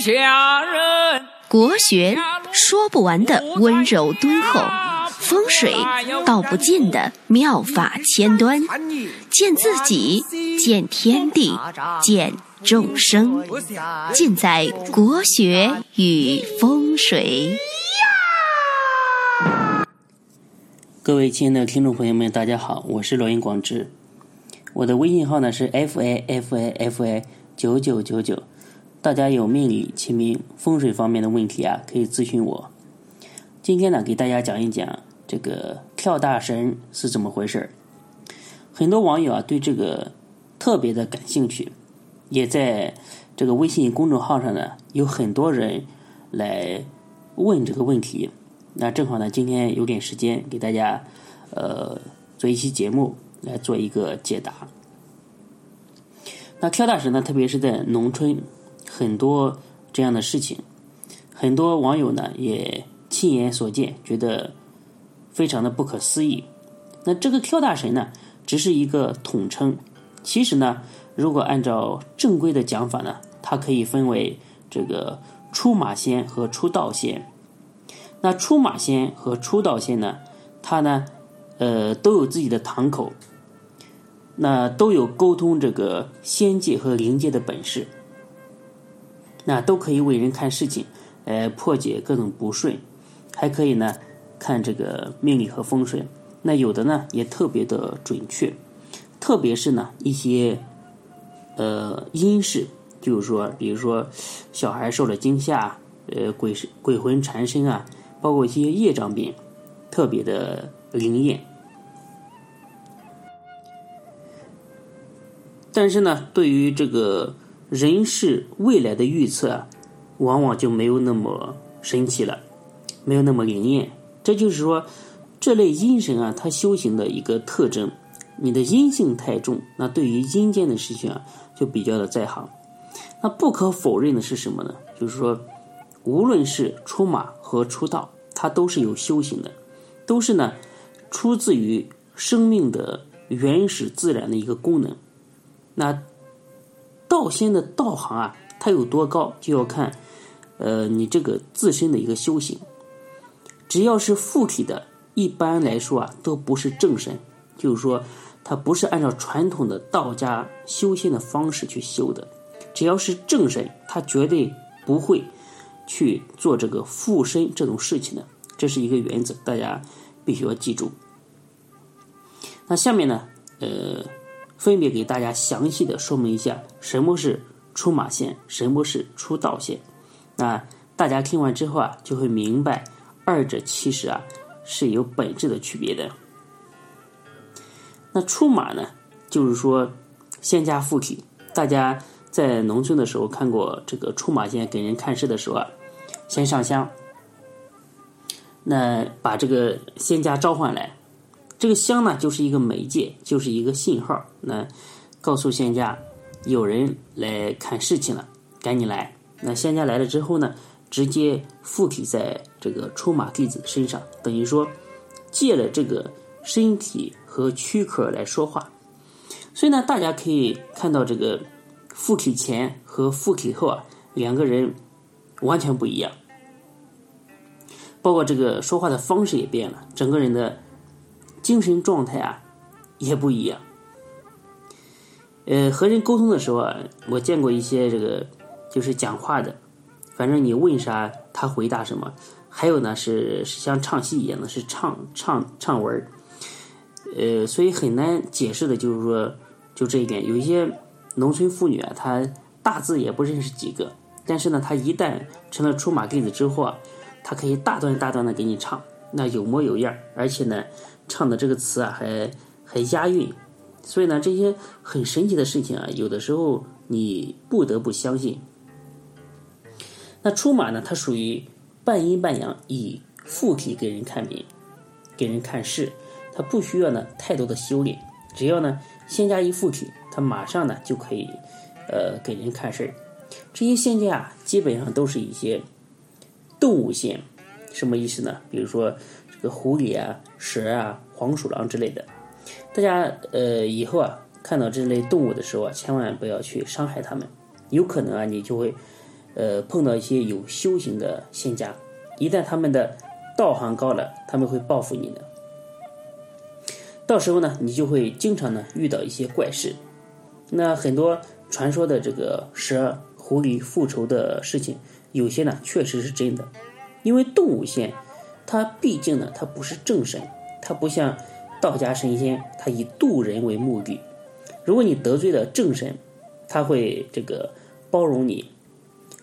下人。国学说不完的温柔敦厚，风水道不尽的妙法千端，见自己，见天地，见众生，尽在国学与风水。各位亲爱的听众朋友们，大家好，我是罗云广志，我的微信号呢是 f a f a f a 九九九九，大家有命理、起名、风水方面的问题啊，可以咨询我。今天呢，给大家讲一讲这个跳大神是怎么回事儿。很多网友啊对这个特别的感兴趣，也在这个微信公众号上呢有很多人来问这个问题。那正好呢，今天有点时间，给大家呃做一期节目来做一个解答。那跳大神呢，特别是在农村，很多这样的事情，很多网友呢也亲眼所见，觉得非常的不可思议。那这个跳大神呢，只是一个统称，其实呢，如果按照正规的讲法呢，它可以分为这个出马仙和出道仙。那出马仙和出道仙呢，它呢，呃，都有自己的堂口，那都有沟通这个仙界和灵界的本事，那都可以为人看事情，呃，破解各种不顺，还可以呢看这个命理和风水。那有的呢也特别的准确，特别是呢一些呃阴事，就是说，比如说小孩受了惊吓，呃，鬼鬼魂缠身啊。包括一些业障病，特别的灵验。但是呢，对于这个人世未来的预测啊，往往就没有那么神奇了，没有那么灵验。这就是说，这类阴神啊，他修行的一个特征。你的阴性太重，那对于阴间的事情啊，就比较的在行。那不可否认的是什么呢？就是说。无论是出马和出道，它都是有修行的，都是呢出自于生命的原始自然的一个功能。那道仙的道行啊，它有多高，就要看呃你这个自身的一个修行。只要是附体的，一般来说啊，都不是正神，就是说它不是按照传统的道家修仙的方式去修的。只要是正神，他绝对不会。去做这个附身这种事情的，这是一个原则，大家必须要记住。那下面呢，呃，分别给大家详细的说明一下什么是出马线，什么是出道线。那大家听完之后啊，就会明白二者其实啊是有本质的区别的。那出马呢，就是说仙家附体。大家在农村的时候看过这个出马仙给人看事的时候啊。先上香，那把这个仙家召唤来，这个香呢就是一个媒介，就是一个信号，那告诉仙家有人来看事情了，赶紧来。那仙家来了之后呢，直接附体在这个出马弟子身上，等于说借了这个身体和躯壳来说话。所以呢，大家可以看到这个附体前和附体后啊，两个人完全不一样。包括这个说话的方式也变了，整个人的精神状态啊也不一样。呃，和人沟通的时候啊，我见过一些这个就是讲话的，反正你问啥他回答什么。还有呢是像唱戏一样的，是唱唱唱文呃，所以很难解释的，就是说就这一点。有一些农村妇女啊，她大字也不认识几个，但是呢，她一旦成了出马弟子之后啊。她可以大段大段的给你唱，那有模有样，而且呢，唱的这个词啊还还押韵，所以呢，这些很神奇的事情啊，有的时候你不得不相信。那出马呢，它属于半阴半阳，以附体给人看病，给人看事，它不需要呢太多的修炼，只要呢仙家一附体，它马上呢就可以呃给人看事儿。这些仙家啊，基本上都是一些。动物仙，什么意思呢？比如说这个狐狸啊、蛇啊、黄鼠狼之类的。大家呃以后啊看到这类动物的时候啊，千万不要去伤害它们，有可能啊你就会呃碰到一些有修行的仙家，一旦他们的道行高了，他们会报复你的。到时候呢，你就会经常呢遇到一些怪事。那很多传说的这个蛇狐狸复仇的事情，有些呢确实是真的。因为动物仙，它毕竟呢它不是正神，它不像道家神仙，它以渡人为目的。如果你得罪了正神，他会这个包容你，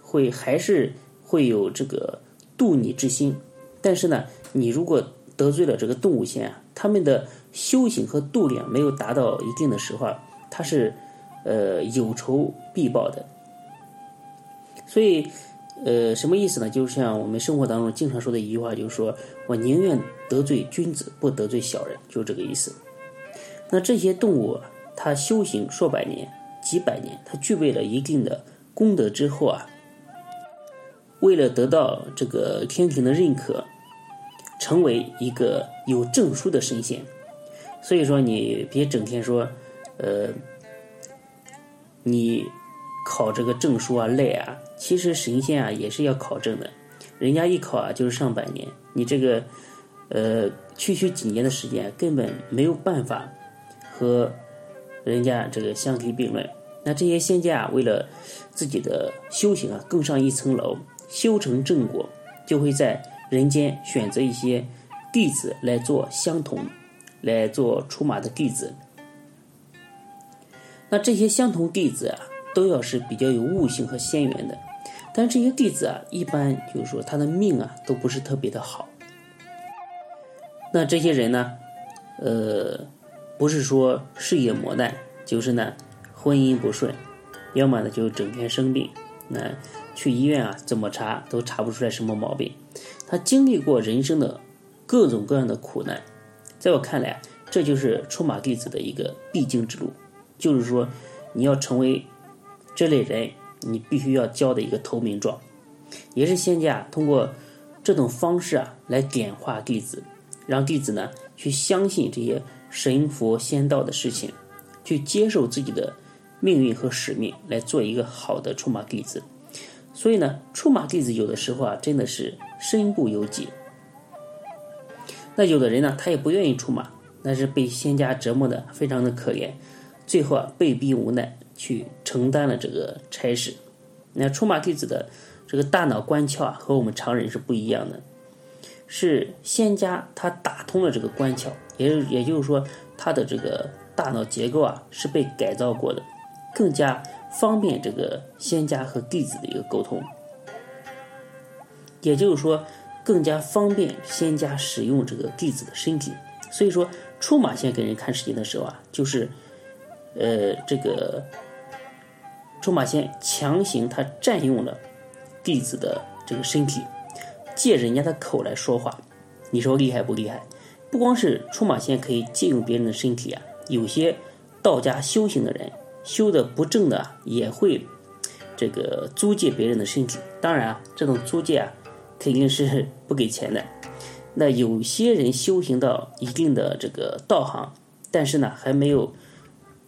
会还是会有这个渡你之心。但是呢，你如果得罪了这个动物仙啊，他们的修行和度量没有达到一定的时候，他是呃有仇必报的。所以呃什么意思呢？就像我们生活当中经常说的一句话，就是说我宁愿得罪君子，不得罪小人，就这个意思。那这些动物，它修行数百年、几百年，它具备了一定的功德之后啊，为了得到这个天庭的认可，成为一个有证书的神仙。所以说，你别整天说，呃，你考这个证书啊累啊。其实神仙啊也是要考证的，人家一考啊就是上百年，你这个呃区区几年的时间根本没有办法和人家这个相提并论。那这些仙家啊为了自己的修行啊更上一层楼，修成正果，就会在人间选择一些弟子来做相同。来做出马的弟子，那这些相同弟子啊，都要是比较有悟性和仙缘的。但这些弟子啊，一般就是说他的命啊，都不是特别的好。那这些人呢，呃，不是说事业磨难，就是呢婚姻不顺，要么呢就整天生病。那去医院啊，怎么查都查不出来什么毛病。他经历过人生的各种各样的苦难。在我看来，这就是出马弟子的一个必经之路，就是说，你要成为这类人，你必须要交的一个投名状，也是仙家通过这种方式啊，来点化弟子，让弟子呢去相信这些神佛仙道的事情，去接受自己的命运和使命，来做一个好的出马弟子。所以呢，出马弟子有的时候啊，真的是身不由己。那有的人呢，他也不愿意出马，那是被仙家折磨的非常的可怜，最后啊被逼无奈去承担了这个差事。那出马弟子的这个大脑关窍啊和我们常人是不一样的，是仙家他打通了这个关窍，也也就是说他的这个大脑结构啊是被改造过的，更加方便这个仙家和弟子的一个沟通，也就是说。更加方便仙家使用这个弟子的身体，所以说出马仙给人看事情的时候啊，就是，呃，这个出马仙强行他占用了弟子的这个身体，借人家的口来说话，你说厉害不厉害？不光是出马仙可以借用别人的身体啊，有些道家修行的人修的不正的也会这个租借别人的身体，当然啊，这种租借啊。肯定是不给钱的。那有些人修行到一定的这个道行，但是呢还没有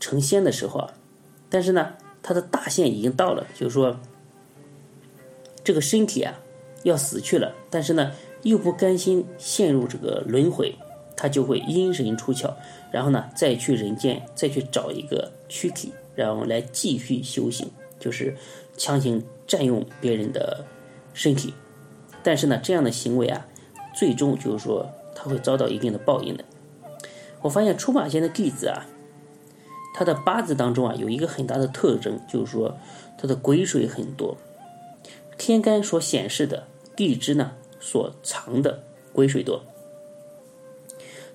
成仙的时候啊，但是呢他的大限已经到了，就是说这个身体啊要死去了，但是呢又不甘心陷入这个轮回，他就会阴神出窍，然后呢再去人间再去找一个躯体，然后来继续修行，就是强行占用别人的身体。但是呢，这样的行为啊，最终就是说他会遭到一定的报应的。我发现出马仙的弟子啊，他的八字当中啊有一个很大的特征，就是说他的癸水很多。天干所显示的地支呢所藏的癸水多。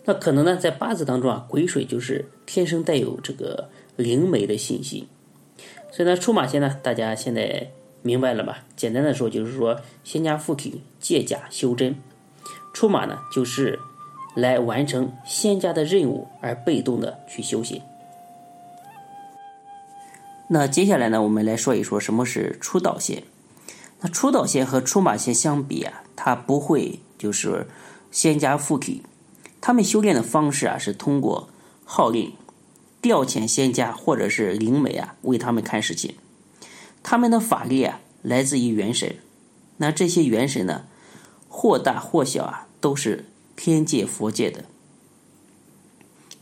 那可能呢在八字当中啊，癸水就是天生带有这个灵媒的信息。所以呢，出马仙呢，大家现在。明白了吧？简单的说，就是说仙家附体借假修真，出马呢，就是来完成仙家的任务而被动的去修行。那接下来呢，我们来说一说什么是出道仙。那出道仙和出马仙相比啊，它不会就是仙家附体，他们修炼的方式啊是通过号令调遣仙家或者是灵媒啊为他们看事情。他们的法力啊，来自于元神。那这些元神呢，或大或小啊，都是天界佛界的。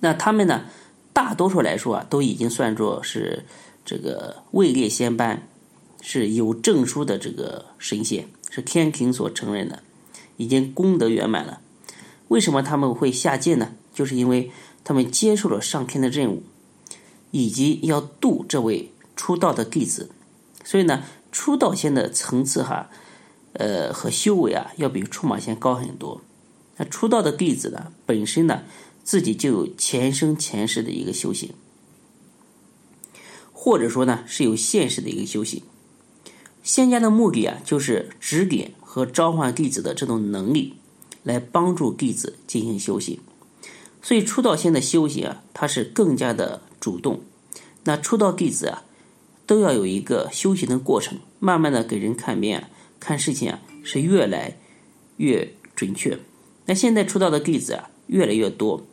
那他们呢，大多数来说啊，都已经算作是这个位列仙班，是有证书的这个神仙，是天庭所承认的，已经功德圆满了。为什么他们会下界呢？就是因为他们接受了上天的任务，以及要度这位出道的弟子，所以呢，出道仙的层次哈，呃和修为啊，要比出马仙高很多。那出道的弟子呢，本身呢。自己就有前生前世的一个修行，或者说呢是有现实的一个修行。仙家的目的啊，就是指点和召唤弟子的这种能力，来帮助弟子进行修行。所以出道仙的修行啊，它是更加的主动。那出道弟子啊，都要有一个修行的过程，慢慢的给人看病、看事情啊，是越来越准确。那现在出道的弟子啊，越来越多。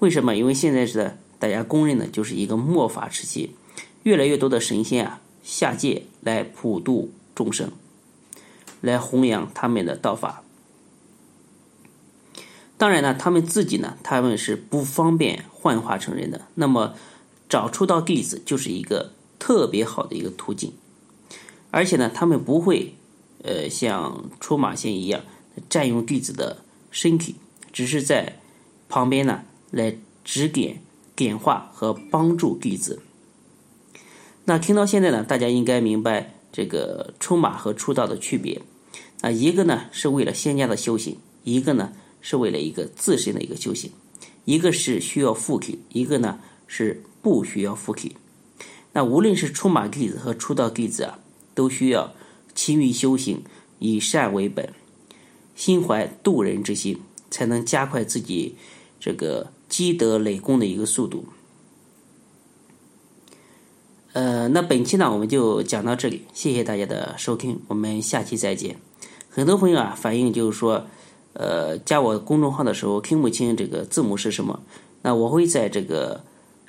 为什么？因为现在是大家公认的，就是一个末法时期，越来越多的神仙啊下界来普度众生，来弘扬他们的道法。当然呢，他们自己呢，他们是不方便幻化成人的。那么找出道弟子就是一个特别好的一个途径，而且呢，他们不会呃像出马仙一样占用弟子的身体，只是在旁边呢。来指点、点化和帮助弟子。那听到现在呢，大家应该明白这个出马和出道的区别。啊，一个呢是为了仙家的修行，一个呢是为了一个自身的一个修行。一个是需要附体，一个呢是不需要附体。那无论是出马弟子和出道弟子啊，都需要勤于修行，以善为本，心怀度人之心，才能加快自己这个。积德累功的一个速度。呃，那本期呢，我们就讲到这里，谢谢大家的收听，我们下期再见。很多朋友啊反映就是说，呃，加我公众号的时候听不清这个字母是什么，那我会在这个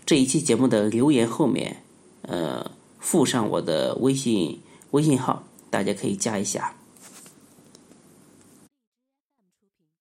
这一期节目的留言后面，呃，附上我的微信微信号，大家可以加一下。